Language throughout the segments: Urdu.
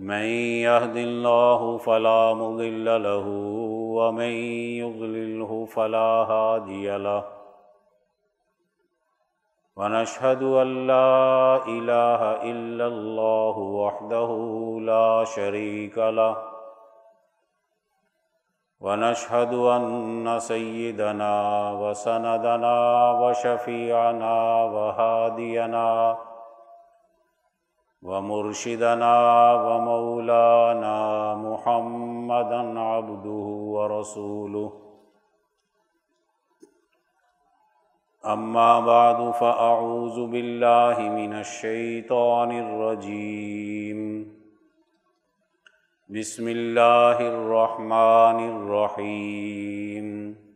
من يهد الله فلا مضل له ومن يضلله فلا هادي له ونشهد أن لا إله إلا الله وحده لا شريك له ونشهد أن سيدنا وسندنا وشفيعنا وهادينا وشفيعنا ومرشدنا ومولانا محمدا عبده ورسوله. أما بعد، فأعوذ بالله من الشيطان الرجيم. بسم الله الرحمن الرحيم.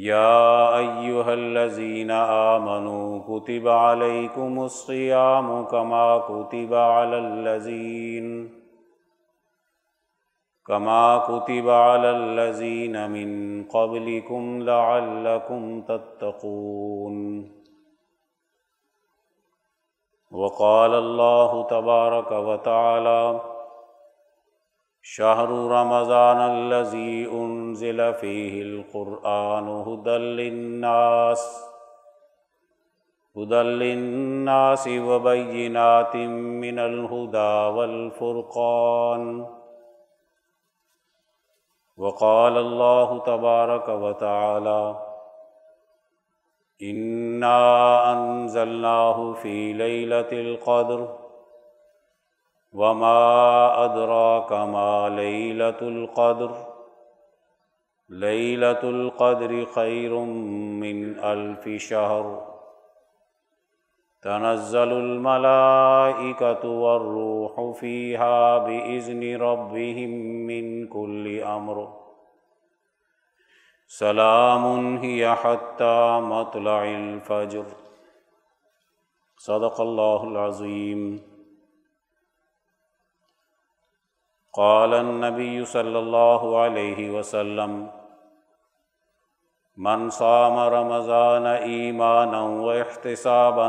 يا أيها الذين آمنوا كتب عليكم الصيام كما كتب على الذين كما كتب على الذين من قبلكم لعلكم تتقون. وقال الله تبارك وتعالى شهر رمضان الذي أنزل فيه القرآن هدى للناس هدى للناس وبينات من الهدى والفرقان. وقال الله تبارك وتعالى إنا أنزلناه في ليلة القدر وما أدراك ما ليلة القدر ليلة القدر خير من ألف شهر تنزل الملائكة والروح فيها بإذن ربهم من كل أمر سلام هي حتى مطلع الفجر صدق الله العظيم قال النبي صلى الله عليه وسلم، من صام رمضان إيمانا واحتسابا،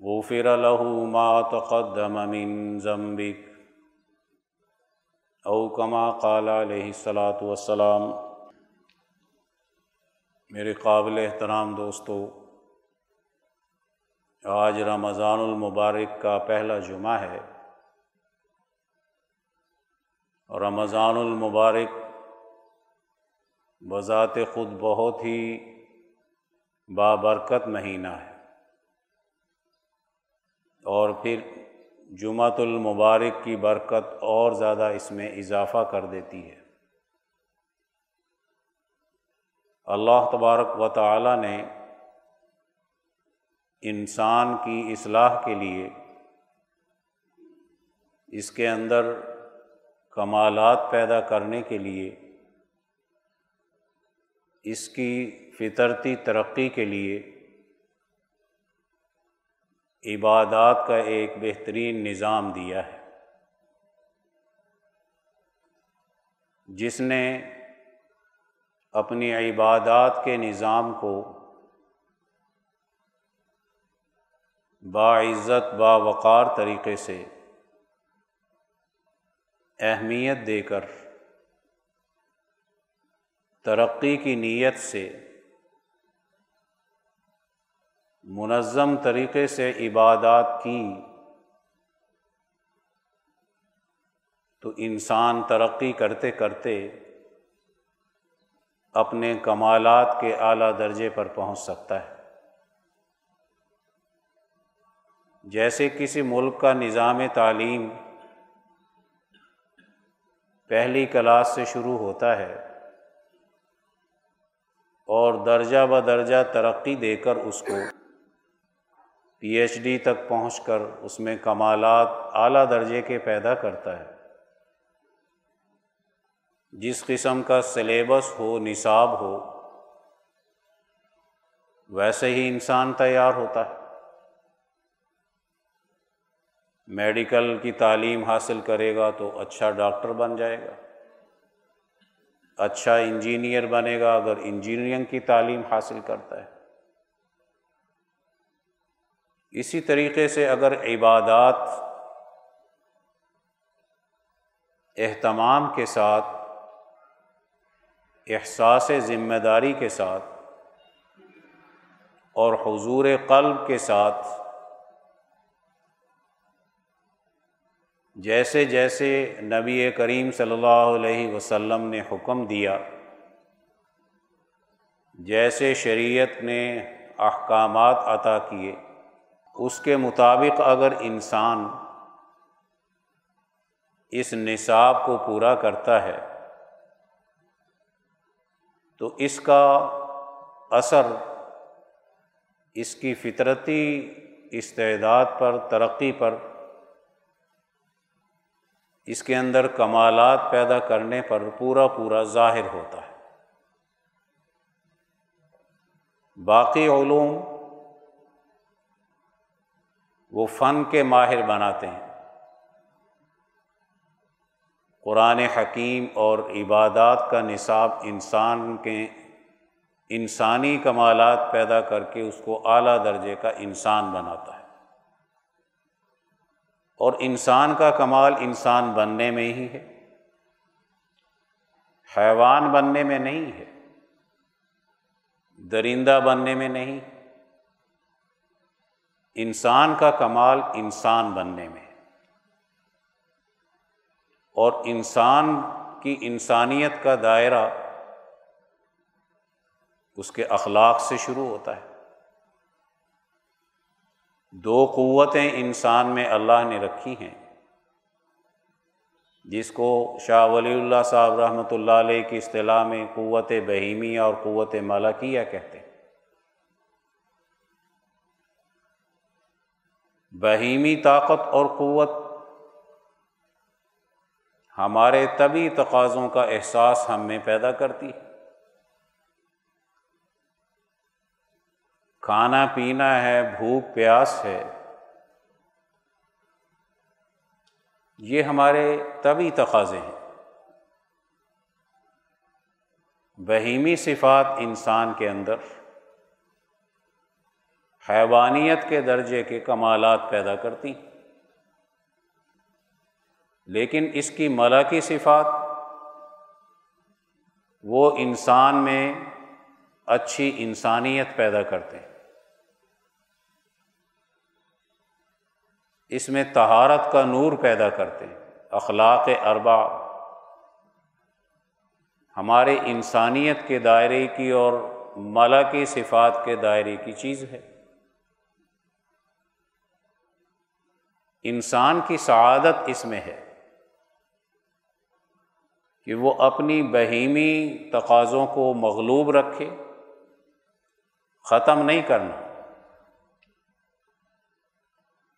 غفر له ما تقدم من ذنبك. او كما قال علیہ الصلاۃ والسلام، میرے قابل احترام دوستو، آج رمضان المبارک کا پہلا جمعہ ہے۔ رمضان المبارک بذات خود بہت ہی بابرکت مہینہ ہے۔ اور پھر جمعۃ المبارک کی برکت اور زیادہ اس میں اضافہ کر دیتی ہے۔ اللہ تبارک و تعالیٰ نے انسان کی اصلاح کے لیے اس کے اندر کمالات پیدا کرنے کے لیے، اس کی فطرتی ترقی کے لیے عبادات کا ایک بہترین نظام دیا ہے۔ جس نے اپنی عبادات کے نظام کو باعزت، باوقار طریقے سے اہمیت دے کر ترقی کی نیت سے منظم طریقے سے عبادات کی، تو انسان ترقی کرتے کرتے اپنے کمالات کے اعلیٰ درجے پر پہنچ سکتا ہے۔ جیسے کسی ملک کا نظام تعلیم پہلی کلاس سے شروع ہوتا ہے اور درجہ ب درجہ ترقی دے کر اس کو پی ایچ ڈی تک پہنچ کر اس میں کمالات اعلیٰ درجے کے پیدا کرتا ہے۔ جس قسم کا سلیبس ہو، نصاب ہو، ویسے ہی انسان تیار ہوتا ہے۔ میڈیکل کی تعلیم حاصل کرے گا تو اچھا ڈاکٹر بن جائے گا۔ اچھا انجینئر بنے گا اگر انجینئرنگ کی تعلیم حاصل کرتا ہے۔ اسی طریقے سے اگر عبادات اہتمام کے ساتھ، احساس ذمہ داری کے ساتھ اور حضور قلب کے ساتھ جیسے جیسے نبی کریم صلی اللہ علیہ وسلم نے حکم دیا، جیسے شریعت نے احکامات عطا کیے، اس کے مطابق اگر انسان اس نصاب کو پورا کرتا ہے، تو اس کا اثر، اس کی فطرتی استعداد پر، ترقی پر اس کے اندر کمالات پیدا کرنے پر پورا پورا ظاہر ہوتا ہے۔ باقی علوم وہ فن کے ماہر بناتے ہیں۔ قرآن حکیم اور عبادات کا نصاب انسان کے انسانی کمالات پیدا کر کے اس کو اعلیٰ درجے کا انسان بناتا ہے۔ اور انسان کا کمال انسان بننے میں ہی ہے۔ حیوان بننے میں نہیں ہے۔ درندہ بننے میں نہیں۔ انسان کا کمال انسان بننے میں اور انسان کی انسانیت کا دائرہ اس کے اخلاق سے شروع ہوتا ہے۔ دو قوتیں انسان میں اللہ نے رکھی ہیں۔ جس کو شاہ ولی اللہ صاحب رحمۃ اللہ علیہ کی اصطلاح میں قوت بہیمیہ اور قوت ملکیہ کہتے ہیں۔ بہیمی طاقت اور قوت ہمارے طبی تقاضوں کا احساس ہم میں پیدا کرتی ہے۔ کھانا پینا ہے، بھوک، پیاس ہے۔ یہ ہمارے طبی تقاضے ہیں۔ بہیمی صفات انسان کے اندر، حیوانیت کے درجے کے کمالات پیدا کرتی لیکن اس کی ملکی صفات، وہ انسان میں اچھی انسانیت پیدا کرتے ہیں۔ اس میں تہارت کا نور پیدا کرتے ہیں۔ اخلاق اربا ہمارے انسانیت کے دائرے کی اور ملا کی صفات کے دائرے کی چیز ہے۔ انسان کی سعادت اس میں ہے کہ وہ اپنی بہیمی تقاضوں کو مغلوب رکھے، ختم نہیں کرنا۔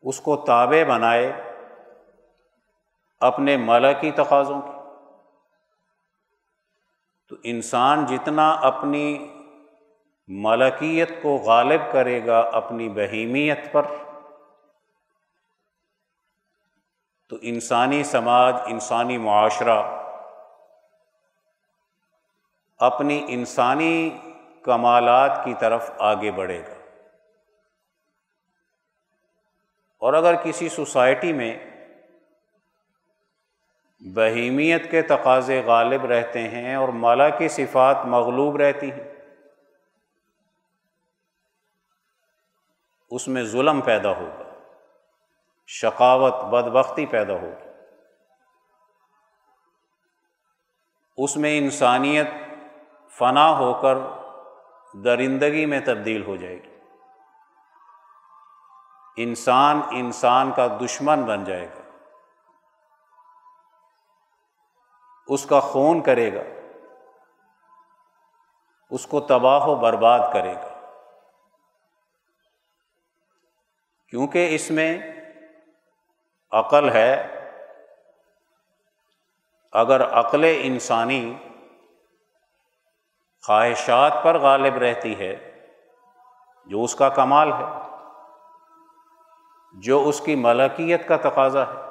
اس کو تابع بنائے اپنے ملکی تقاضوں کی۔ تو انسان جتنا اپنی ملکیت کو غالب کرے گا اپنی بہیمیت پر، تو انسانی سماج، انسانی معاشرہ اپنی انسانی کمالات کی طرف آگے بڑھے گا۔ اور اگر کسی سوسائٹی میں بہیمیت کے تقاضے غالب رہتے ہیں اور مالا کی صفات مغلوب رہتی ہیں، اس میں ظلم پیدا ہوگا، شقاوت بد بختی پیدا ہوگی۔ اس میں انسانیت فنا ہو کر درندگی میں تبدیل ہو جائے گی۔ انسان انسان کا دشمن بن جائے گا۔ اس کا خون کرے گا۔ اس کو تباہ و برباد کرے گا۔ کیونکہ اس میں عقل ہے۔ اگر عقل انسانی خواہشات پر غالب رہتی ہے، جو اس کا کمال ہے۔ جو اس کی ملکیت کا تقاضا ہے۔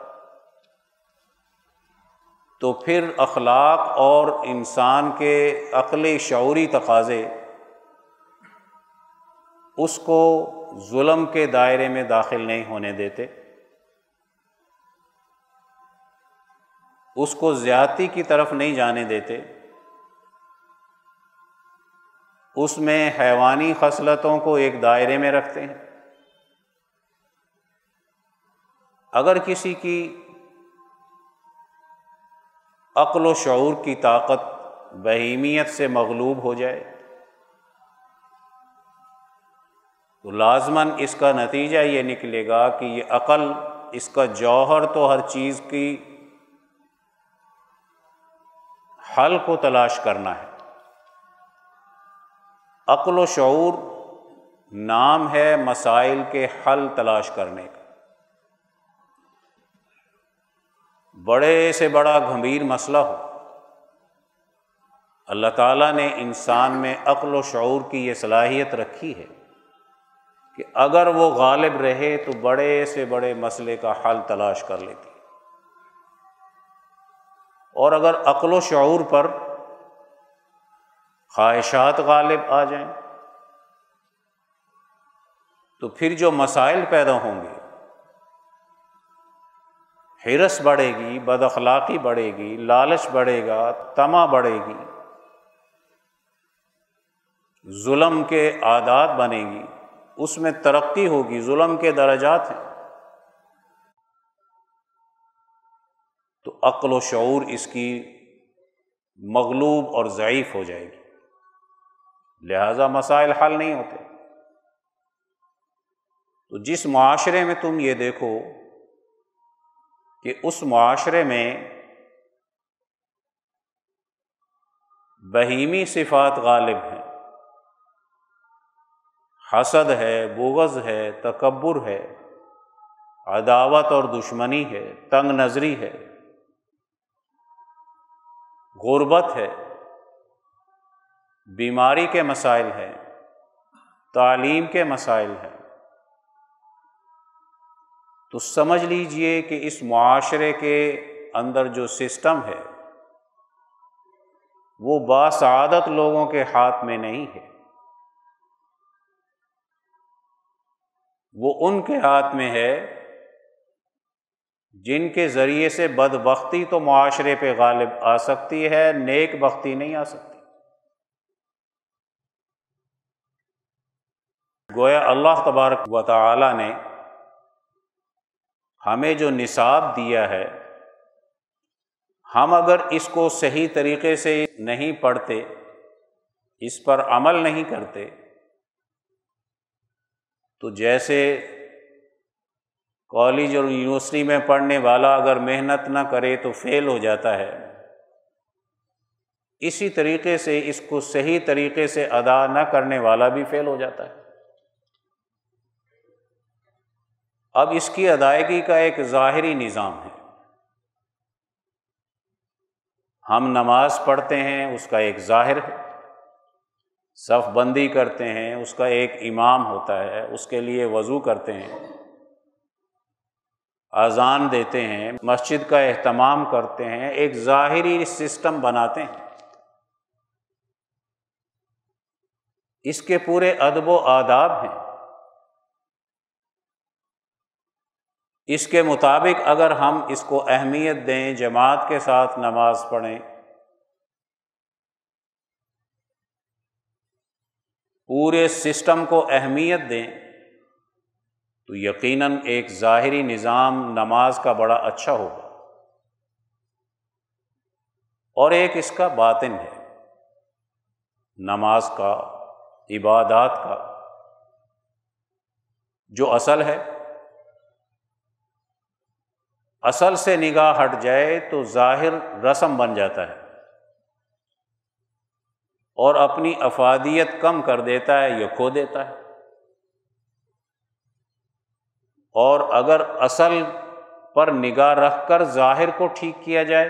تو پھر اخلاق اور انسان کے عقل شعوری تقاضے اس کو ظلم کے دائرے میں داخل نہیں ہونے دیتے۔ اس کو زیادتی کی طرف نہیں جانے دیتے۔ اس میں حیوانی خصلتوں کو ایک دائرے میں رکھتے ہیں۔ اگر کسی کی عقل و شعور کی طاقت بہیمیت سے مغلوب ہو جائے، تو لازماً اس کا نتیجہ یہ نکلے گا کہ یہ عقل، اس کا جوہر تو ہر چیز کی حل کو تلاش کرنا ہے۔ عقل و شعور نام ہے مسائل کے حل تلاش کرنے کا۔ بڑے سے بڑا گھمبیر مسئلہ ہو۔ اللہ تعالیٰ نے انسان میں عقل و شعور کی یہ صلاحیت رکھی ہے کہ اگر وہ غالب رہے تو بڑے سے بڑے مسئلے کا حل تلاش کر لیتی۔ اور اگر عقل و شعور پر خواہشات غالب آ جائیں تو پھر جو مسائل پیدا ہوں گے حرس بڑھے گی، بد اخلاقی بڑھے گی، لالچ بڑھے گا، تما بڑھے گی۔ ظلم کے عادات بنے گی، اس میں ترقی ہوگی، ظلم کے درجات ہیں۔ تو عقل و شعور اس کی مغلوب اور ضعیف ہو جائے گی۔ لہذا مسائل حل نہیں ہوتے۔ تو جس معاشرے میں تم یہ دیکھو کہ اس معاشرے میں بہیمی صفات غالب ہیں۔ حسد ہے، بغض ہے، تکبر ہے، عداوت اور دشمنی ہے، تنگ نظری ہے۔ غربت ہے، بیماری کے مسائل ہیں، تعلیم کے مسائل ہیں۔ تو سمجھ لیجیے کہ اس معاشرے کے اندر جو سسٹم ہے، وہ باسعادت لوگوں کے ہاتھ میں نہیں ہے۔ وہ ان کے ہاتھ میں ہے جن کے ذریعے سے بد بختی تو معاشرے پہ غالب آ سکتی ہے، نیک بختی نہیں آ سکتی۔ گویا اللہ تبارک و تعالی نے ہمیں جو نصاب دیا ہے، ہم اگر اس کو صحیح طریقے سے نہیں پڑھتے، اس پر عمل نہیں کرتے، تو جیسے کالج اور یونیورسٹی میں پڑھنے والا اگر محنت نہ کرے تو فیل ہو جاتا ہے۔ اسی طریقے سے اس کو صحیح طریقے سے ادا نہ کرنے والا بھی فیل ہو جاتا ہے۔ اب اس کی ادائیگی کا ایک ظاہری نظام ہے۔ ہم نماز پڑھتے ہیں، اس کا ایک ظاہر ہے۔ صف بندی کرتے ہیں، اس کا ایک امام ہوتا ہے، اس کے لیے وضو کرتے ہیں۔ اذان دیتے ہیں، مسجد کا اہتمام کرتے ہیں، ایک ظاہری سسٹم بناتے ہیں۔ اس کے پورے ادب و آداب ہیں۔ اس کے مطابق اگر ہم اس کو اہمیت دیں جماعت کے ساتھ نماز پڑھیں، پورے سسٹم کو اہمیت دیں، تو یقیناً ایک ظاہری نظام نماز کا بڑا اچھا ہوگا۔ اور ایک اس کا باطن ہے، نماز کا، عبادات کا، جو اصل ہے۔ اصل سے نگاہ ہٹ جائے تو ظاہر رسم بن جاتا ہے۔ اور اپنی افادیت کم کر دیتا ہے یا کھو دیتا ہے۔ اور اگر اصل پر نگاہ رکھ کر ظاہر کو ٹھیک کیا جائے،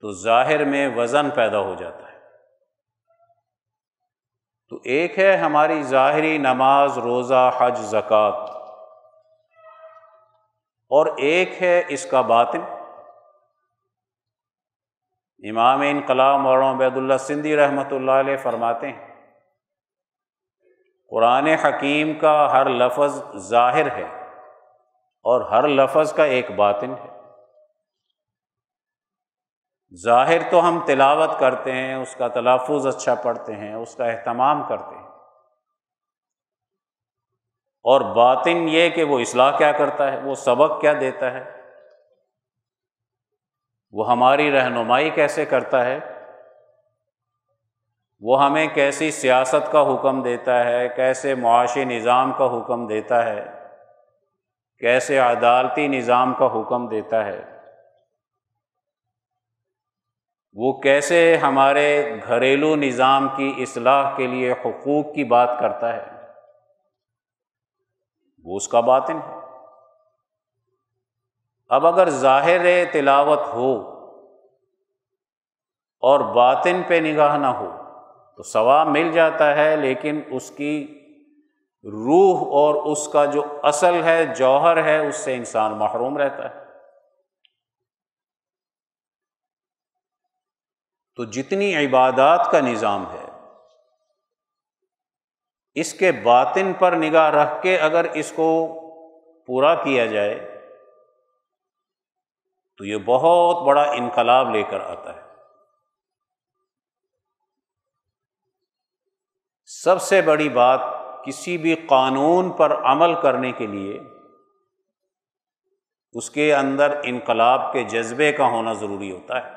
تو ظاہر میں وزن پیدا ہو جاتا ہے۔ تو ایک ہے ہماری ظاہری نماز، روزہ، حج، زکوٰۃ۔ اور ایک ہے اس کا باطن امام انقلاب مولانا عبید اللہ سندھی رحمۃ اللہ علیہ فرماتے ہیں، قرآن حکیم کا ہر لفظ ظاہر ہے اور ہر لفظ کا ایک باطن ہے۔ ظاہر تو ہم تلاوت کرتے ہیں، اس کا تلفظ اچھا پڑھتے ہیں، اس کا اہتمام کرتے ہیں۔ اور باطن یہ کہ وہ اصلاح کیا کرتا ہے، وہ سبق کیا دیتا ہے؟ وہ ہماری رہنمائی کیسے کرتا ہے؟ وہ ہمیں کیسی سیاست کا حکم دیتا ہے؟ کیسے معاشی نظام کا حکم دیتا ہے؟ کیسے عدالتی نظام کا حکم دیتا ہے؟ وہ کیسے ہمارے گھریلو نظام کی اصلاح کے لیے حقوق کی بات کرتا ہے؟ وہ اس کا باطن ہے۔ اب اگر ظاہر تلاوت ہو اور باطن پہ نگاہ نہ ہو تو ثواب مل جاتا ہے، لیکن اس کی روح اور اس کا جو اصل ہے، جوہر ہے، اس سے انسان محروم رہتا ہے۔ تو جتنی عبادات کا نظام ہے اس کے باطن پر نگاہ رکھ کے اگر اس کو پورا کیا جائے، تو یہ بہت بڑا انقلاب لے کر آتا ہے۔ سب سے بڑی بات کسی بھی قانون پر عمل کرنے کے لیے اس کے اندر انقلاب کے جذبے کا ہونا ضروری ہوتا ہے۔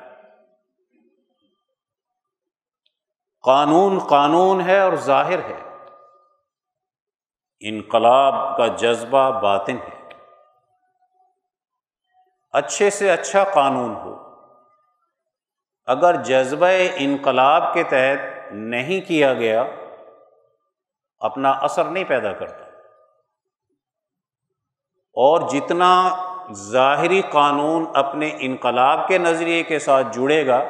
قانون قانون ہے اور ظاہر ہے۔ انقلاب کا جذبہ باطن ہے۔ اچھے سے اچھا قانون ہو۔ اگر جذبہ انقلاب کے تحت نہیں کیا گیا، اپنا اثر نہیں پیدا کرتا۔ اور جتنا ظاہری قانون اپنے انقلاب کے نظریے کے ساتھ جڑے گا،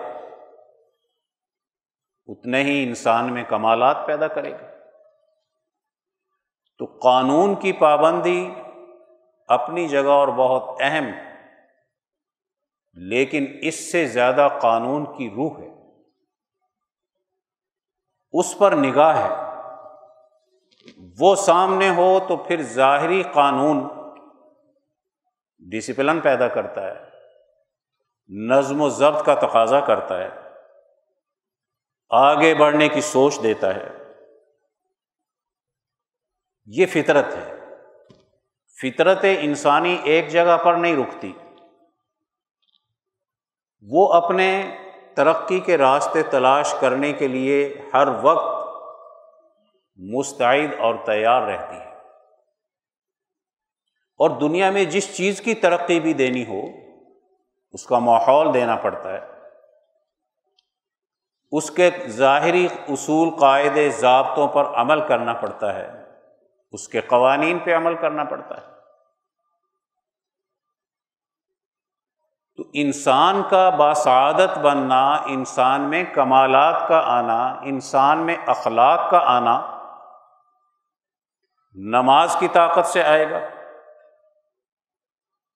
اتنے ہی انسان میں کمالات پیدا کرے گا۔ تو قانون کی پابندی اپنی جگہ اور بہت اہم، لیکن اس سے زیادہ قانون کی روح ہے۔ اس پر نگاہ ہے۔ وہ سامنے ہو تو پھر ظاہری قانون ڈسپلن پیدا کرتا ہے، نظم و ضبط کا تقاضا کرتا ہے، آگے بڑھنے کی سوچ دیتا ہے۔ یہ فطرت ہے۔ فطرت انسانی ایک جگہ پر نہیں رکتی۔ وہ اپنے ترقی کے راستے تلاش کرنے کے لیے ہر وقت مستعد اور تیار رہتی ہے۔ اور دنیا میں جس چیز کی ترقی بھی دینی ہو، اس کا ماحول دینا پڑتا ہے۔ اس کے ظاہری اصول، قاعدے، ضابطوں پر عمل کرنا پڑتا ہے۔ اس کے قوانین پہ عمل کرنا پڑتا ہے۔ تو انسان کا باسعادت بننا، انسان میں کمالات کا آنا، انسان میں اخلاق کا آنا نماز کی طاقت سے آئے گا۔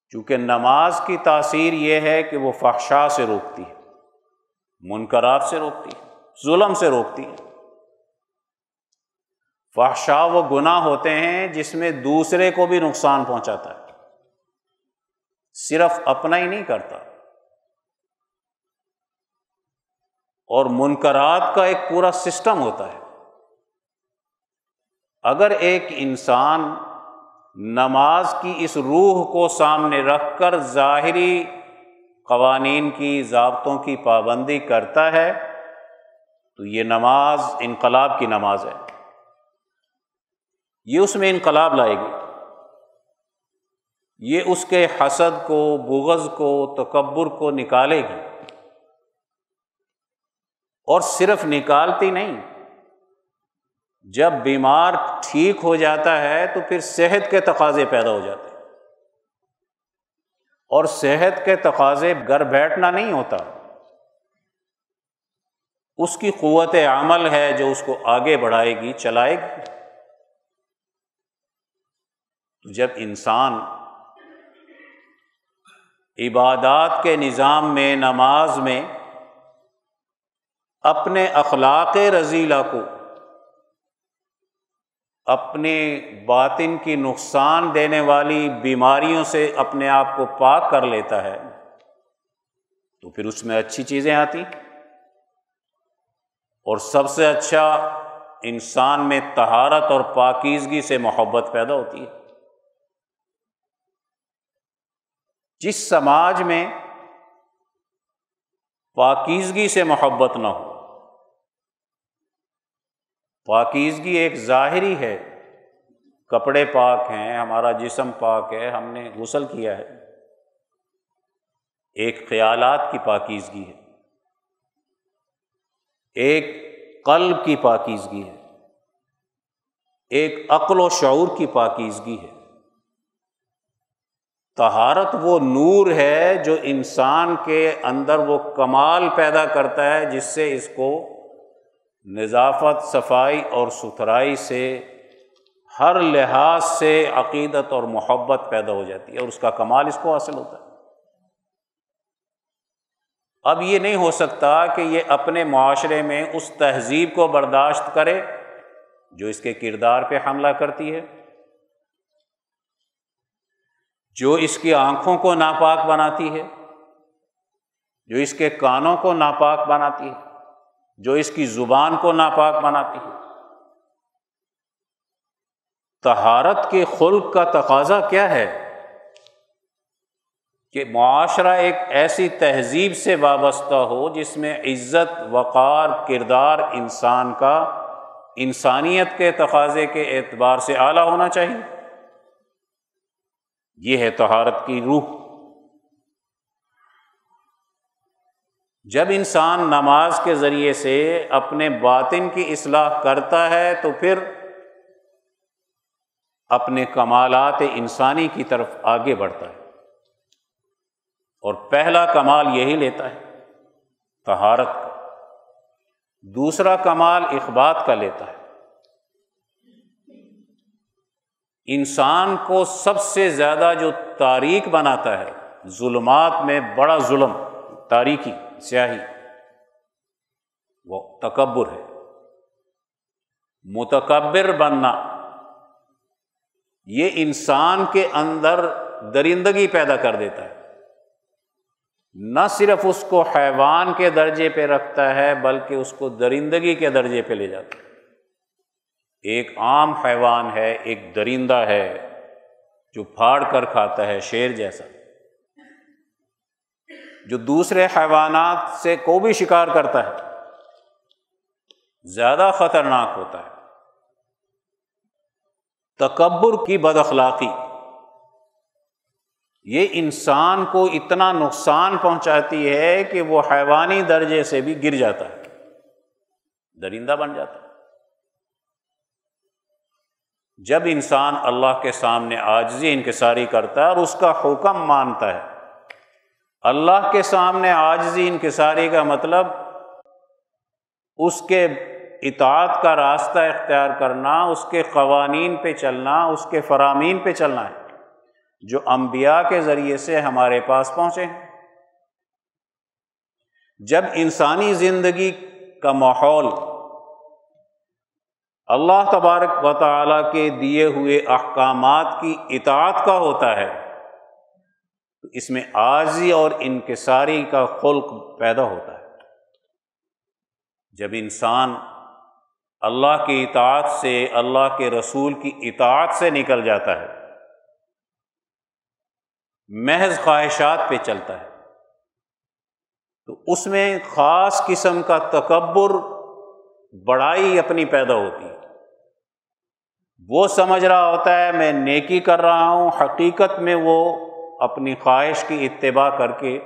چونکہ نماز کی تاثیر یہ ہے کہ وہ فحشا سے روکتی ہے، منکرات سے روکتی ہے، ظلم سے روکتی ہے۔ فحشا وہ گناہ ہوتے ہیں جس میں دوسرے کو بھی نقصان پہنچاتا ہے۔ صرف اپنا ہی نہیں کرتا۔ اور منکرات کا ایک پورا سسٹم ہوتا ہے۔ اگر ایک انسان نماز کی اس روح کو سامنے رکھ کر ظاہری قوانین کی، ضابطوں کی پابندی کرتا ہے، تو یہ نماز انقلاب کی نماز ہے۔ یہ اس میں انقلاب لائے گی۔ یہ اس کے حسد کو، بغض کو، تکبر کو نکالے گی۔ اور صرف نکالتی نہیں، جب بیمار ٹھیک ہو جاتا ہے تو پھر صحت کے تقاضے پیدا ہو جاتے ہیں۔ اور صحت کے تقاضے گھر بیٹھنا نہیں ہوتا۔ اس کی قوت عمل ہے جو اس کو آگے بڑھائے گی، چلائے گی۔ تو جب انسان عبادات کے نظام میں، نماز میں اپنے اخلاق رضیلہ کو، اپنے باطن کی نقصان دینے والی بیماریوں سے اپنے آپ کو پاک کر لیتا ہے، تو پھر اس میں اچھی چیزیں آتی۔ اور سب سے اچھا انسان میں تہارت اور پاکیزگی سے محبت پیدا ہوتی ہے۔ جس سماج میں پاکیزگی سے محبت نہ ہو۔ پاکیزگی ایک ظاہری ہے۔ کپڑے پاک ہیں، ہمارا جسم پاک ہے، ہم نے غسل کیا ہے۔ ایک خیالات کی پاکیزگی ہے۔ ایک قلب کی پاکیزگی ہے۔ ایک عقل و شعور کی پاکیزگی ہے۔ تہارت وہ نور ہے جو انسان کے اندر وہ کمال پیدا کرتا ہے جس سے اس کو نظافت، صفائی اور ستھرائی سے، ہر لحاظ سے عقیدت اور محبت پیدا ہو جاتی ہے اور اس کا کمال اس کو حاصل ہوتا ہے۔ اب یہ نہیں ہو سکتا کہ یہ اپنے معاشرے میں اس تہذیب کو برداشت کرے جو اس کے کردار پہ حملہ کرتی ہے۔ جو اس کی آنکھوں کو ناپاک بناتی ہے، جو اس کے کانوں کو ناپاک بناتی ہے، جو اس کی زبان کو ناپاک بناتی ہے۔ تہارت کے خلق کا تقاضا کیا ہے؟ کہ معاشرہ ایک ایسی تہذیب سے وابستہ ہو جس میں عزت، وقار، کردار انسان کا انسانیت کے تقاضے کے اعتبار سے اعلیٰ ہونا چاہیے۔ یہ ہے تہارت کی روح۔ جب انسان نماز کے ذریعے سے اپنے باطن کی اصلاح کرتا ہے تو پھر اپنے کمالات انسانی کی طرف آگے بڑھتا ہے۔ اور پہلا کمال یہی لیتا ہے تہارت کا۔ دوسرا کمال اخبات کا لیتا ہے۔ انسان کو سب سے زیادہ جو تاریخ بناتا ہے، ظلمات میں بڑا ظلم تاریخی سیاہی، وہ تکبر ہے۔ متکبر بننا، یہ انسان کے اندر درندگی پیدا کر دیتا ہے۔ نہ صرف اس کو حیوان کے درجے پہ رکھتا ہے، بلکہ اس کو درندگی کے درجے پہ لے جاتا ہے۔ ایک عام حیوان ہے، ایک درندہ ہے جو پھاڑ کر کھاتا ہے شیر جیسا۔ جو دوسرے حیوانات سے کو بھی شکار کرتا ہے، زیادہ خطرناک ہوتا ہے۔ تکبر کی بد اخلاقی۔ یہ انسان کو اتنا نقصان پہنچاتی ہے کہ وہ حیوانی درجے سے بھی گر جاتا ہے۔ درندہ بن جاتا ہے۔ جب انسان اللہ کے سامنے آجزی انکساری کرتا ہے اور اس کا حکم مانتا ہے، اللہ کے سامنے آجزی انکساری کا مطلب اس کے اطاعت کا راستہ اختیار کرنا، اس کے قوانین پہ چلنا، اس کے فرامین پہ چلنا ہے، جو انبیاء کے ذریعے سے ہمارے پاس پہنچے ہیں۔ جب انسانی زندگی کا ماحول اللہ تبارک و تعالیٰ کے دیے ہوئے احکامات کی اطاعت کا ہوتا ہے۔ تو اس میں عارضی اور انکساری کا خلق پیدا ہوتا ہے۔ جب انسان اللہ کی اطاعت سے، اللہ کے رسول کی اطاعت سے نکل جاتا ہے، محض خواہشات پہ چلتا ہے، تو اس میں خاص قسم کا تکبر، بڑائی اپنی پیدا ہوتی ہے۔ وہ سمجھ رہا ہوتا ہے میں نیکی کر رہا ہوں، حقیقت میں وہ اپنی خواہش کی اتباع کر کے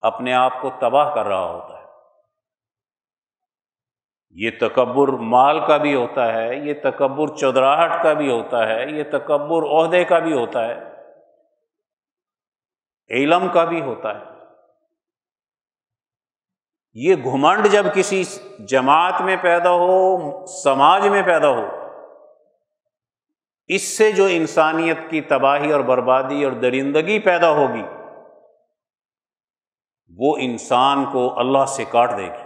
اپنے آپ کو تباہ کر رہا ہوتا ہے۔ یہ تکبر مال کا بھی ہوتا ہے، یہ تکبر چودراہٹ کا بھی ہوتا ہے، یہ تکبر عہدے کا بھی ہوتا ہے، علم کا بھی ہوتا ہے۔ یہ گھمنڈ جب کسی جماعت میں پیدا ہو، سماج میں پیدا ہو اس سے جو انسانیت کی تباہی اور بربادی اور درندگی پیدا ہوگی، وہ انسان کو اللہ سے کاٹ دے گی،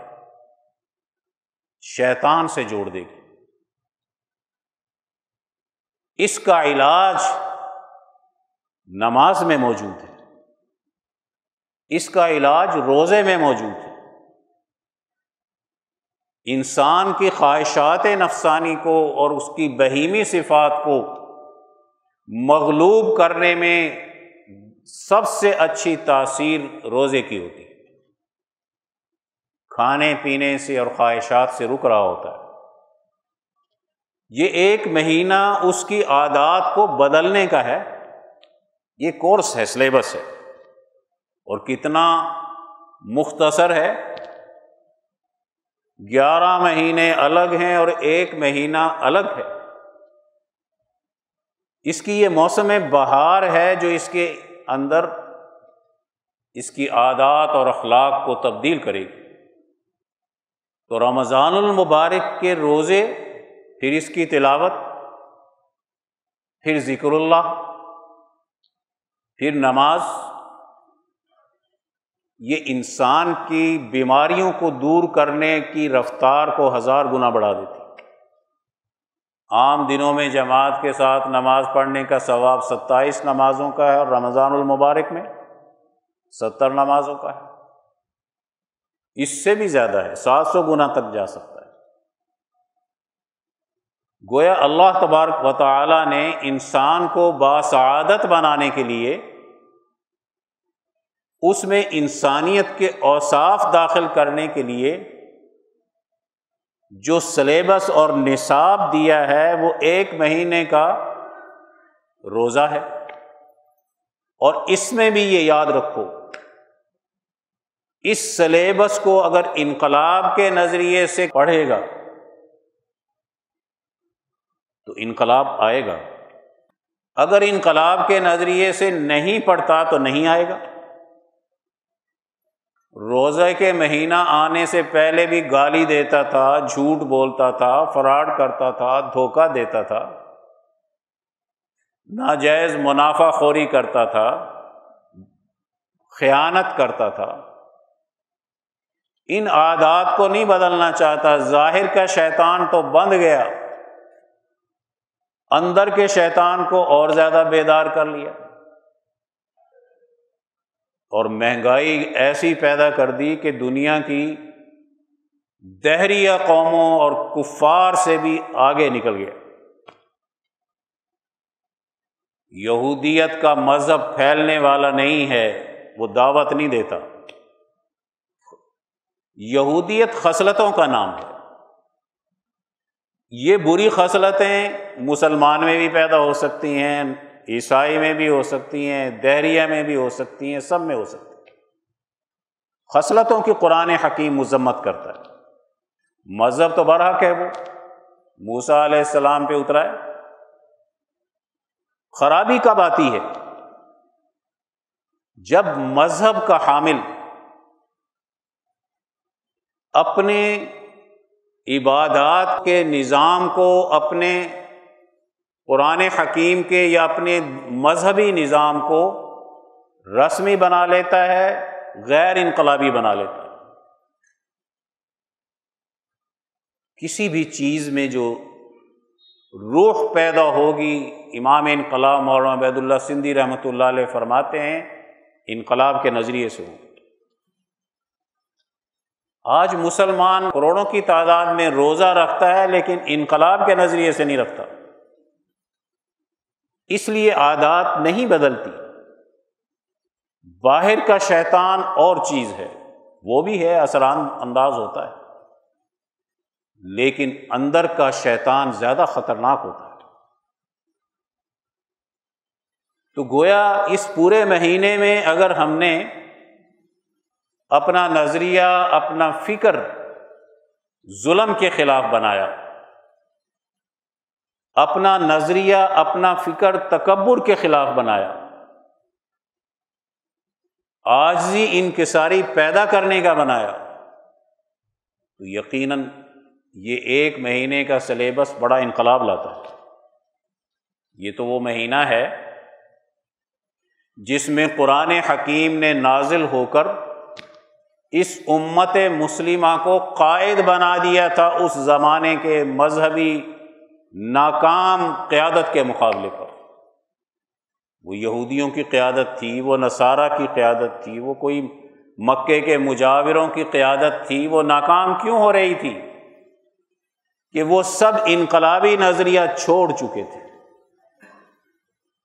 شیطان سے جوڑ دے گی۔ اس کا علاج نماز میں موجود ہے۔ اس کا علاج روزے میں موجود ہے۔ انسان کی خواہشات نفسانی کو اور اس کی بہیمی صفات کو مغلوب کرنے میں سب سے اچھی تاثیر روزے کی ہوتی ہے۔ کھانے پینے سے اور خواہشات سے رک رہا ہوتا ہے۔ یہ ایک مہینہ اس کی عادات کو بدلنے کا ہے۔ یہ کورس ہے، سلیبس ہے۔ اور کتنا مختصر ہے۔ گیارہ مہینے الگ ہیں اور ایک مہینہ الگ ہے۔ اس کی یہ موسم بہار ہے جو اس کے اندر اس کی عادات اور اخلاق کو تبدیل کرے گی۔ تو رمضان المبارک کے روزے، پھر اس کی تلاوت، پھر ذکر اللہ، پھر نماز یہ انسان کی بیماریوں کو دور کرنے کی رفتار کو ہزار گنا بڑھا دیتی۔ عام دنوں میں جماعت کے ساتھ نماز پڑھنے کا ثواب ستائیس نمازوں کا ہے اور رمضان المبارک میں ستر نمازوں کا ہے۔ اس سے بھی زیادہ ہے، سات سو گنا تک جا سکتا ہے۔ گویا اللہ تبارک و تعالیٰ نے انسان کو باسعادت بنانے کے لیے اس میں انسانیت کے اوصاف داخل کرنے کے لیے جو سلیبس اور نصاب دیا ہے، وہ ایک مہینے کا روزہ ہے۔ اور اس میں بھی یہ یاد رکھو، اس سلیبس کو اگر انقلاب کے نظریے سے پڑھے گا، تو انقلاب آئے گا۔ اگر انقلاب کے نظریے سے نہیں پڑھتا تو نہیں آئے گا۔ روزہ کے مہینہ آنے سے پہلے بھی گالی دیتا تھا، جھوٹ بولتا تھا، فراڈ کرتا تھا، دھوکہ دیتا تھا۔ ناجائز منافع خوری کرتا تھا، خیانت کرتا تھا۔ ان عادات کو نہیں بدلنا چاہتا۔ ظاہر کا شیطان تو بند گیا۔ اندر کے شیطان کو اور زیادہ بیدار کر لیا۔ اور مہنگائی ایسی پیدا کر دی کہ دنیا کی دہریہ قوموں اور کفار سے بھی آگے نکل گیا۔ یہودیت کا مذہب پھیلنے والا نہیں ہے، وہ دعوت نہیں دیتا۔ یہودیت خصلتوں کا نام ہے۔ یہ بری خصلتیں مسلمان میں بھی پیدا ہو سکتی ہیں عیسائی میں بھی ہو سکتی ہیں، دہریہ میں بھی ہو سکتی ہیں، سب میں ہو سکتی ہیں۔ خصلتوں کی قرآن حکیم مذمت کرتا ہے۔ مذہب تو برحق ہے وہ۔ موسا علیہ السلام پہ اترا ہے۔ خرابی کب آتی ہے؟ جب مذہب کا حامل اپنے عبادات کے نظام کو، اپنے قرآن حکیم کے یا اپنے مذہبی نظام کو رسمی بنا لیتا ہے، غیر انقلابی بنا لیتا ہے۔ کسی بھی چیز میں جو روح پیدا ہوگی، امام انقلاب مولانا عبید اللہ سندھی رحمۃ اللہ علیہ فرماتے ہیں، انقلاب کے نظریے سے ہو آج مسلمان کروڑوں کی تعداد میں روزہ رکھتا ہے، لیکن انقلاب کے نظریے سے نہیں رکھتا۔ اس لیے عادات نہیں بدلتی۔ باہر کا شیطان اور چیز ہے، وہ بھی ہے، اثران انداز ہوتا ہے۔ لیکن اندر کا شیطان زیادہ خطرناک ہوتا ہے۔ تو گویا اس پورے مہینے میں اگر ہم نے اپنا نظریہ، اپنا فکر ظلم کے خلاف بنایا اپنا نظریہ، اپنا فکر تکبر کے خلاف بنایا۔ آجزی انکساری پیدا کرنے کا بنایا۔ تو یقیناً یہ ایک مہینے کا سلیبس بڑا انقلاب لاتا ہے۔ یہ تو وہ مہینہ ہے جس میں قرآن حکیم نے نازل ہو کر اس امت مسلمہ کو قائد بنا دیا تھا۔ اس زمانے کے مذہبی ناکام قیادت کے مقابلے پر۔ وہ یہودیوں کی قیادت تھی، وہ نصارہ کی قیادت تھی، وہ کوئی مکے کے مجاوروں کی قیادت تھی، وہ ناکام کیوں ہو رہی تھی؟ کہ وہ سب انقلابی نظریہ چھوڑ چکے تھے۔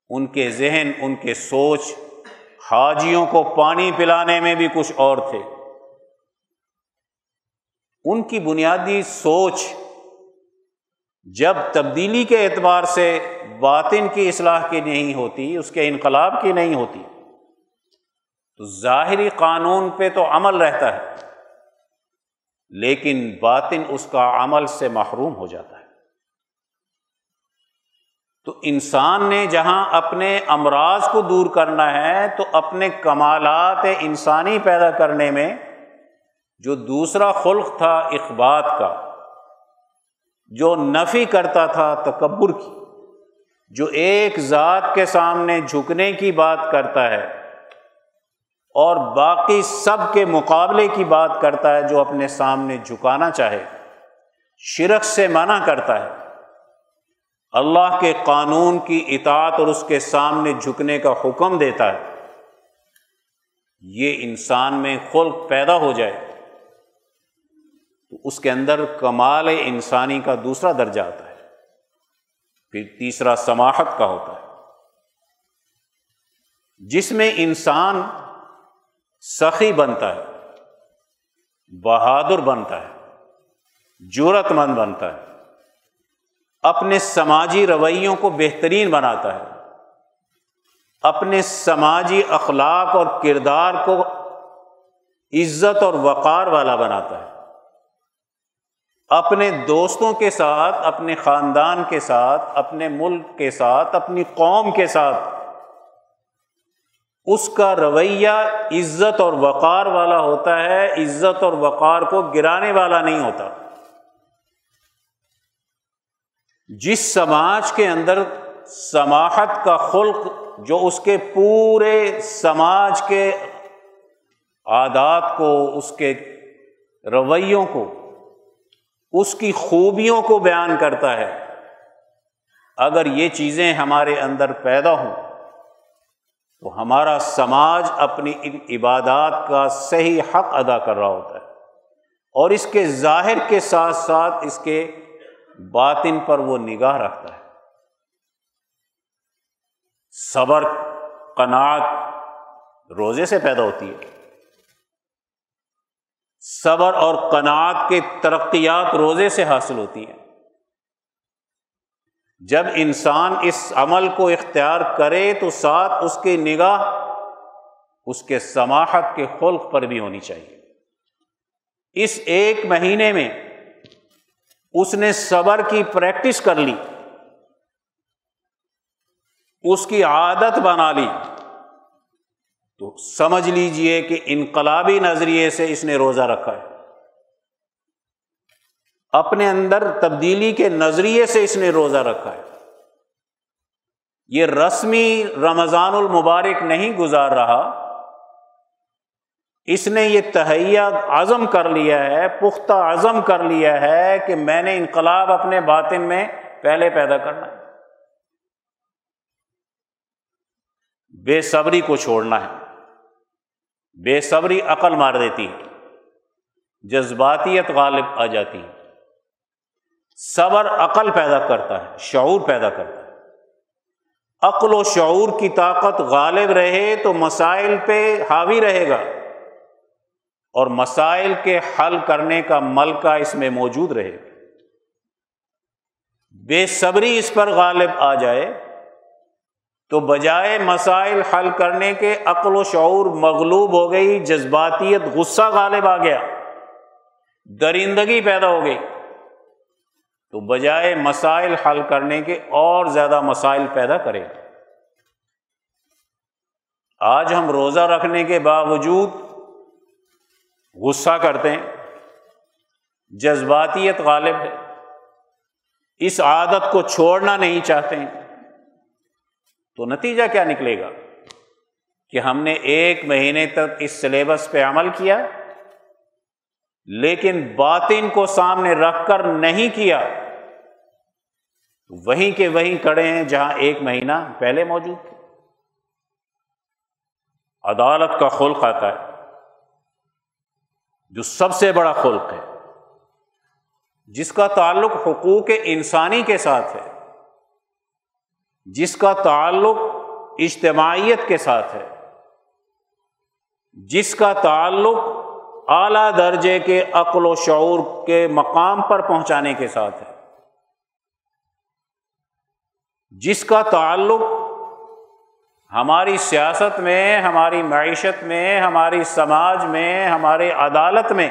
ان کے ذہن، ان کے سوچ حاجیوں کو پانی پلانے میں بھی کچھ اور تھے۔ ان کی بنیادی سوچ جب تبدیلی کے اعتبار سے باطن کی اصلاح کی نہیں ہوتی، اس کے انقلاب کی نہیں ہوتی، تو ظاہری قانون پہ تو عمل رہتا ہے، لیکن باطن اس کا عمل سے محروم ہو جاتا ہے۔ تو انسان نے جہاں اپنے امراض کو دور کرنا ہے، تو اپنے کمالات انسانی پیدا کرنے میں جو دوسرا خلق تھا اخبات کا جو نفی کرتا تھا تکبر کی، جو ایک ذات کے سامنے جھکنے کی بات کرتا ہے اور باقی سب کے مقابلے کی بات کرتا ہے جو اپنے سامنے جھکانا چاہے، شرک سے منع کرتا ہے۔ اللہ کے قانون کی اطاعت اور اس کے سامنے جھکنے کا حکم دیتا ہے۔ یہ انسان میں خلق پیدا ہو جائے۔ تو اس کے اندر کمال انسانی کا دوسرا درجہ آتا ہے، پھر تیسرا سماحت کا ہوتا ہے۔ جس میں انسان سخی بنتا ہے، بہادر بنتا ہے جورت مند بنتا ہے، اپنے سماجی رویوں کو بہترین بناتا ہے، اپنے سماجی اخلاق اور کردار کو عزت اور وقار والا بناتا ہے۔ اپنے دوستوں کے ساتھ، اپنے خاندان کے ساتھ، اپنے ملک کے ساتھ، اپنی قوم کے ساتھ۔ اس کا رویہ عزت اور وقار والا ہوتا ہے، عزت اور وقار کو گرانے والا نہیں ہوتا۔ جس سماج کے اندر سماحت کا خلق، جو اس کے پورے سماج کے عادات کو، اس کے رویوں کو اس کی خوبیوں کو بیان کرتا ہے۔ اگر یہ چیزیں ہمارے اندر پیدا ہوں، تو ہمارا سماج اپنی ان عبادات کا صحیح حق ادا کر رہا ہوتا ہے۔ اور اس کے ظاہر کے ساتھ ساتھ اس کے باطن پر وہ نگاہ رکھتا ہے۔ صبر، قناعت روزے سے پیدا ہوتی ہے۔ صبر اور قناعت کے ترقیات روزے سے حاصل ہوتی ہیں۔ جب انسان اس عمل کو اختیار کرے تو ساتھ اس کی نگاہ، اس کے سماحت کے خلق پر بھی ہونی چاہیے۔ اس ایک مہینے میں اس نے صبر کی پریکٹس کر لی، اس کی عادت بنا لی۔ تو سمجھ لیجیے کہ انقلابی نظریے سے اس نے روزہ رکھا ہے۔ اپنے اندر تبدیلی کے نظریے سے اس نے روزہ رکھا ہے۔ یہ رسمی رمضان المبارک نہیں گزار رہا۔ اس نے یہ تہیا عزم کر لیا ہے، پختہ عزم کر لیا ہے کہ میں نے انقلاب اپنے باطن میں پہلے پیدا کرنا ہے۔ بے صبری کو چھوڑنا ہے۔ بے صبری عقل مار دیتی ہے۔ جذباتیت غالب آ جاتی ہے۔ صبر عقل پیدا کرتا ہے، شعور پیدا کرتا ہے۔ عقل و شعور کی طاقت غالب رہے تو مسائل پہ حاوی رہے گا۔ اور مسائل کے حل کرنے کا ملکہ اس میں موجود رہے گا۔ بے صبری اس پر غالب آ جائے تو بجائے مسائل حل کرنے کے عقل و شعور مغلوب ہو گئی، جذباتیت غصہ غالب آ گیا، درندگی پیدا ہو گئی۔ تو بجائے مسائل حل کرنے کے اور زیادہ مسائل پیدا کرے آج ہم روزہ رکھنے کے باوجود غصہ کرتے ہیں، جذباتیت غالب ہے۔ اس عادت کو چھوڑنا نہیں چاہتے ہیں۔ تو نتیجہ کیا نکلے گا؟ کہ ہم نے ایک مہینے تک اس سلیبس پہ عمل کیا، لیکن باطن کو سامنے رکھ کر نہیں کیا۔ وہیں کے وہیں کڑے ہیں جہاں ایک مہینہ پہلے موجود تھے۔ عدالت کا خلق آتا ہے، جو سب سے بڑا خلق ہے، جس کا تعلق حقوق انسانی کے ساتھ ہے۔ جس کا تعلق اجتماعیت کے ساتھ ہے، جس کا تعلق اعلیٰ درجے کے عقل و شعور کے مقام پر پہنچانے کے ساتھ ہے۔ جس کا تعلق ہماری سیاست میں، ہماری معیشت میں، ہماری سماج میں، ہمارے عدالت میں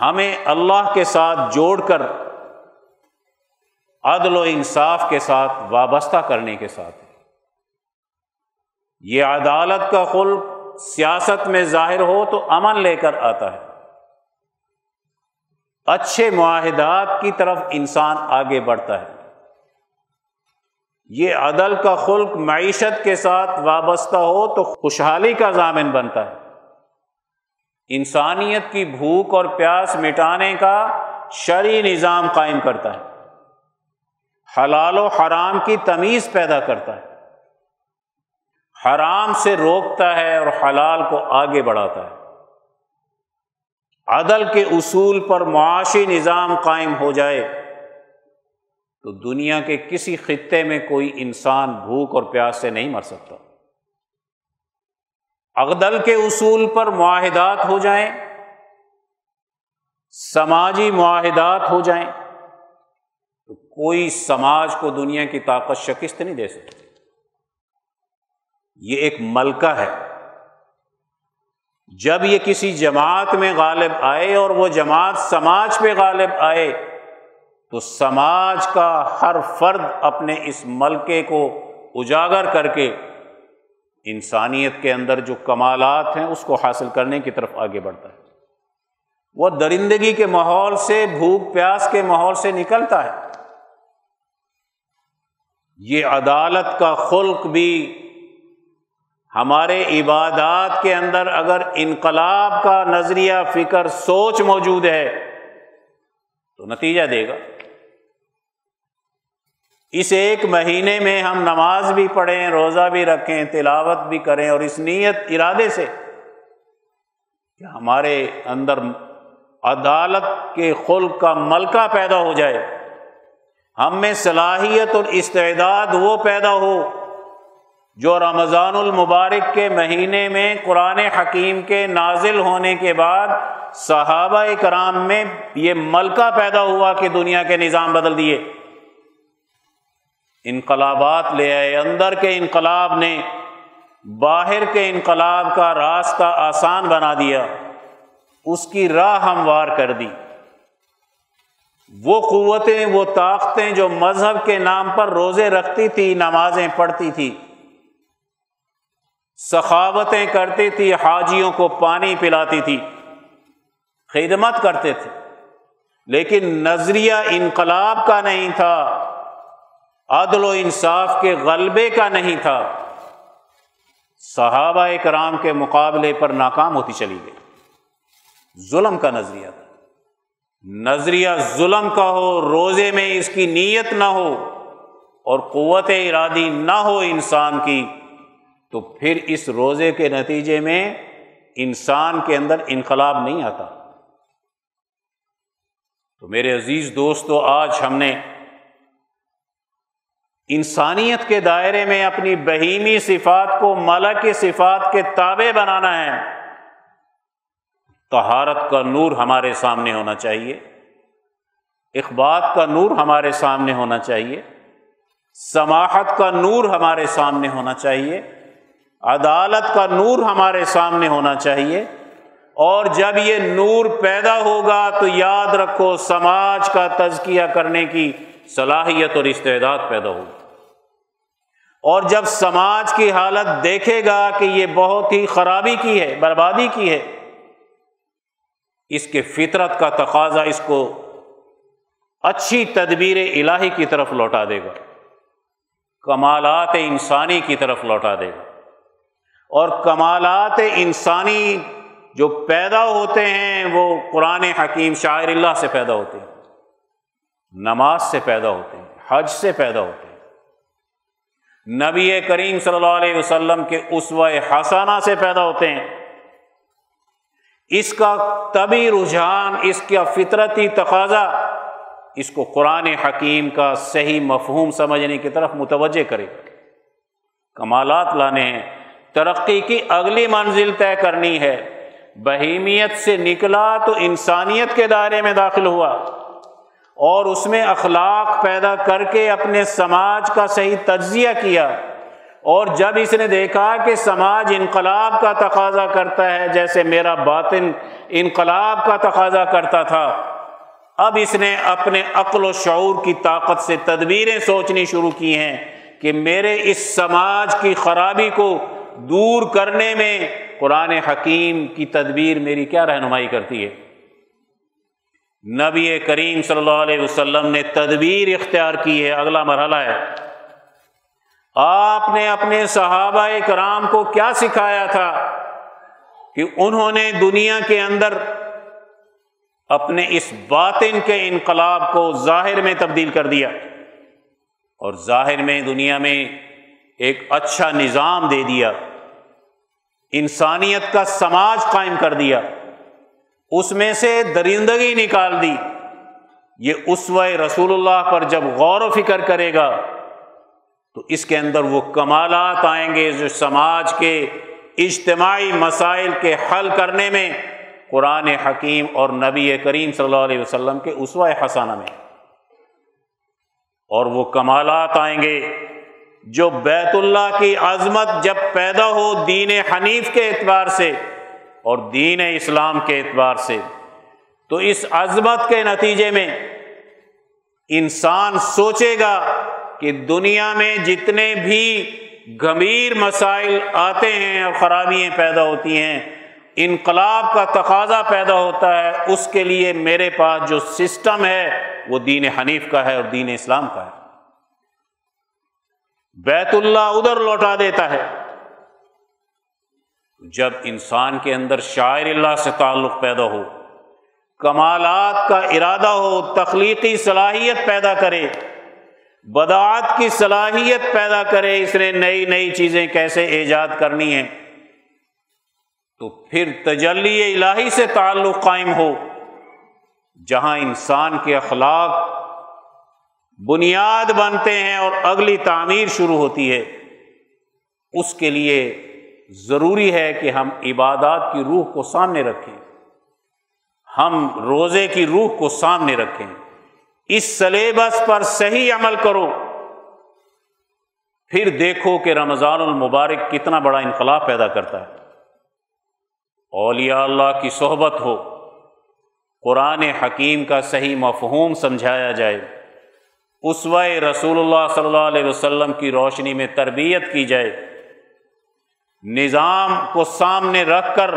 ہمیں اللہ کے ساتھ جوڑ کر عدل و انصاف کے ساتھ، وابستہ کرنے کے ساتھ۔ یہ عدالت کا خلق سیاست میں ظاہر ہو تو امن لے کر آتا ہے۔ اچھے معاہدات کی طرف انسان آگے بڑھتا ہے۔ یہ عدل کا خلق معیشت کے ساتھ وابستہ ہو تو خوشحالی کا ضامن بنتا ہے۔ انسانیت کی بھوک اور پیاس مٹانے کا شرعی نظام قائم کرتا ہے۔ حلال و حرام کی تمیز پیدا کرتا ہے۔ حرام سے روکتا ہے اور حلال کو آگے بڑھاتا ہے۔ عدل کے اصول پر معاشی نظام قائم ہو جائے تو دنیا کے کسی خطے میں کوئی انسان بھوک اور پیاس سے نہیں مر سکتا۔ اغدل کے اصول پر معاہدات ہو جائیں، سماجی معاہدات ہو جائیں۔ کوئی سماج کو دنیا کی طاقت شکست نہیں دے سکتی یہ ایک ملکہ ہے۔ جب یہ کسی جماعت میں غالب آئے اور وہ جماعت سماج پہ غالب آئے، تو سماج کا ہر فرد اپنے اس ملکے کو اجاگر کر کے انسانیت کے اندر جو کمالات ہیں، اس کو حاصل کرنے کی طرف آگے بڑھتا ہے۔ وہ درندگی کے ماحول سے، بھوک پیاس کے ماحول سے نکلتا ہے۔ یہ عدالت کا خلق بھی ہمارے عبادات کے اندر اگر انقلاب کا نظریہ، فکر، سوچ موجود ہے تو نتیجہ دے گا۔ اس ایک مہینے میں ہم نماز بھی پڑھیں، روزہ بھی رکھیں، تلاوت بھی کریں اور اس نیت، ارادے سے کہ ہمارے اندر عدالت کے خلق کا ملکہ پیدا ہو جائے۔ ہم میں صلاحیت اور استعداد وہ پیدا ہو جو رمضان المبارک کے مہینے میں قرآن حکیم کے نازل ہونے کے بعد صحابہ کرام میں یہ ملکہ پیدا ہوا کہ دنیا کے نظام بدل دیے۔ انقلابات لے آئے، اندر کے انقلاب نے باہر کے انقلاب کا راستہ آسان بنا دیا۔ اس کی راہ ہموار کر دی۔ وہ قوتیں، وہ طاقتیں جو مذہب کے نام پر روزے رکھتی تھی، نمازیں پڑھتی تھی۔ سخاوتیں کرتی تھی، حاجیوں کو پانی پلاتی تھی، خدمت کرتے تھے۔ لیکن نظریہ انقلاب کا نہیں تھا، عدل و انصاف کے غلبے کا نہیں تھا۔ صحابہ کرام کے مقابلے پر ناکام ہوتی چلی گئی۔ ظلم کا نظریہ تھا۔ نظریہ ظلم کا ہو، روزے میں اس کی نیت نہ ہو اور قوت ارادی نہ ہو انسان کی، تو پھر اس روزے کے نتیجے میں انسان کے اندر انقلاب نہیں آتا۔ تو میرے عزیز دوستو، آج ہم نے انسانیت کے دائرے میں اپنی بہیمی صفات کو، ملک صفات کے تابع بنانا ہے۔ تہارت کا نور ہمارے سامنے ہونا چاہیے۔ اخبات کا نور ہمارے سامنے ہونا چاہیے۔ سماحت کا نور ہمارے سامنے ہونا چاہیے۔ عدالت کا نور ہمارے سامنے ہونا چاہیے۔ اور جب یہ نور پیدا ہوگا تو یاد رکھو، سماج کا تزکیہ کرنے کی صلاحیت اور استعداد پیدا ہوگی۔ اور جب سماج کی حالت دیکھے گا کہ یہ بہت ہی خرابی کی ہے، بربادی کی ہے اس کے فطرت کا تقاضا اس کو اچھی تدبیر الہی کی طرف لوٹا دے گا۔ کمالات انسانی کی طرف لوٹا دے گا۔ اور کمالات انسانی جو پیدا ہوتے ہیں وہ قرآن حکیم شاعر اللہ سے پیدا ہوتے ہیں۔ نماز سے پیدا ہوتے ہیں۔ حج سے پیدا ہوتے ہیں۔ نبی کریم صلی اللہ علیہ وسلم کے اسوہ حسانہ سے پیدا ہوتے ہیں۔ اس کا طبی رجحان، اس کا فطرتی تقاضا، اس کو قرآن حکیم کا صحیح مفہوم سمجھنے کی طرف متوجہ کرے۔ کمالات لانے ہیں۔ ترقی کی اگلی منزل طے کرنی ہے۔ بہیمیت سے نکلا تو انسانیت کے دائرے میں داخل ہوا۔ اور اس میں اخلاق پیدا کر کے اپنے سماج کا صحیح تجزیہ کیا۔ اور جب اس نے دیکھا کہ سماج انقلاب کا تقاضا کرتا ہے، جیسے میرا باطن انقلاب کا تقاضا کرتا تھا، اب اس نے اپنے عقل و شعور کی طاقت سے تدبیریں سوچنی شروع کی ہیں کہ میرے اس سماج کی خرابی کو دور کرنے میں قرآن حکیم کی تدبیر میری کیا رہنمائی کرتی ہے؟ نبی کریم صلی اللہ علیہ وسلم نے تدبیر اختیار کی ہے، اگلا مرحلہ ہے۔ آپ نے اپنے صحابہ کرام کو کیا سکھایا تھا کہ انہوں نے دنیا کے اندر اپنے اس باطن کے انقلاب کو ظاہر میں تبدیل کر دیا اور ظاہر میں دنیا میں ایک اچھا نظام دے دیا، انسانیت کا سماج قائم کر دیا، اس میں سے درندگی نکال دی۔ یہ اسو رسول اللہ پر جب غور و فکر کرے گا تو اس کے اندر وہ کمالات آئیں گے جو سماج کے اجتماعی مسائل کے حل کرنے میں قرآن حکیم اور نبی کریم صلی اللہ علیہ وسلم کے اسوۂ حسانہ میں۔ اور وہ کمالات آئیں گے جو بیت اللہ کی عظمت جب پیدا ہو دین حنیف کے اعتبار سے اور دین اسلام کے اعتبار سے، تو اس عظمت کے نتیجے میں انسان سوچے گا کہ دنیا میں جتنے بھی گمبھیر مسائل آتے ہیں اور خرابیاں پیدا ہوتی ہیں، انقلاب کا تقاضا پیدا ہوتا ہے، اس کے لیے میرے پاس جو سسٹم ہے، وہ دین حنیف کا ہے اور دین اسلام کا ہے۔ بیت اللہ ادھر لوٹا دیتا ہے۔ جب انسان کے اندر شاعر اللہ سے تعلق پیدا ہو، کمالات کا ارادہ ہو، تخلیقی صلاحیت پیدا کرے بدعات کی صلاحیت پیدا کرے، اس نے نئی نئی چیزیں کیسے ایجاد کرنی ہیں؟ تو پھر تجلی الہی سے تعلق قائم ہو، جہاں انسان کے اخلاق بنیاد بنتے ہیں اور اگلی تعمیر شروع ہوتی ہے۔ اس کے لیے ضروری ہے کہ ہم عبادات کی روح کو سامنے رکھیں۔ ہم روزے کی روح کو سامنے رکھیں۔ اس سلیبس پر صحیح عمل کرو۔ پھر دیکھو کہ رمضان المبارک کتنا بڑا انقلاب پیدا کرتا ہے۔ اولیاء اللہ کی صحبت ہو۔ قرآن حکیم کا صحیح مفہوم سمجھایا جائے۔ اسوہ رسول اللہ صلی اللہ علیہ وسلم کی روشنی میں تربیت کی جائے۔ نظام کو سامنے رکھ کر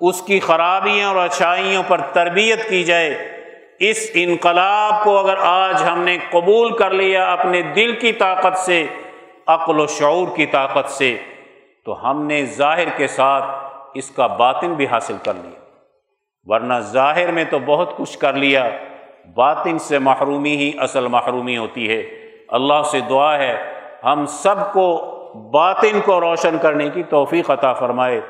اس کی خرابیوں اور اچھائیوں پر تربیت کی جائے۔ اس انقلاب کو اگر آج ہم نے قبول کر لیا اپنے دل کی طاقت سے، عقل و شعور کی طاقت سے، تو ہم نے ظاہر کے ساتھ اس کا باطن بھی حاصل کر لیا۔ ورنہ ظاہر میں تو بہت کچھ کر لیا، باطن سے محرومی ہی اصل محرومی ہوتی ہے۔ اللہ سے دعا ہے، ہم سب کو باطن کو روشن کرنے کی توفیق عطا فرمائے۔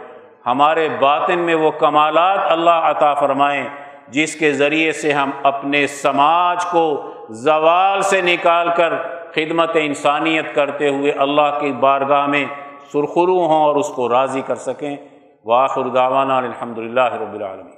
ہمارے باطن میں وہ کمالات اللہ عطا فرمائیں جس کے ذریعے سے ہم اپنے سماج کو زوال سے نکال کر خدمت انسانیت کرتے ہوئے اللہ کی بارگاہ میں سرخرو ہوں اور اس کو راضی کر سکیں۔ واخر داوانہ الحمد للہ رب العالمین۔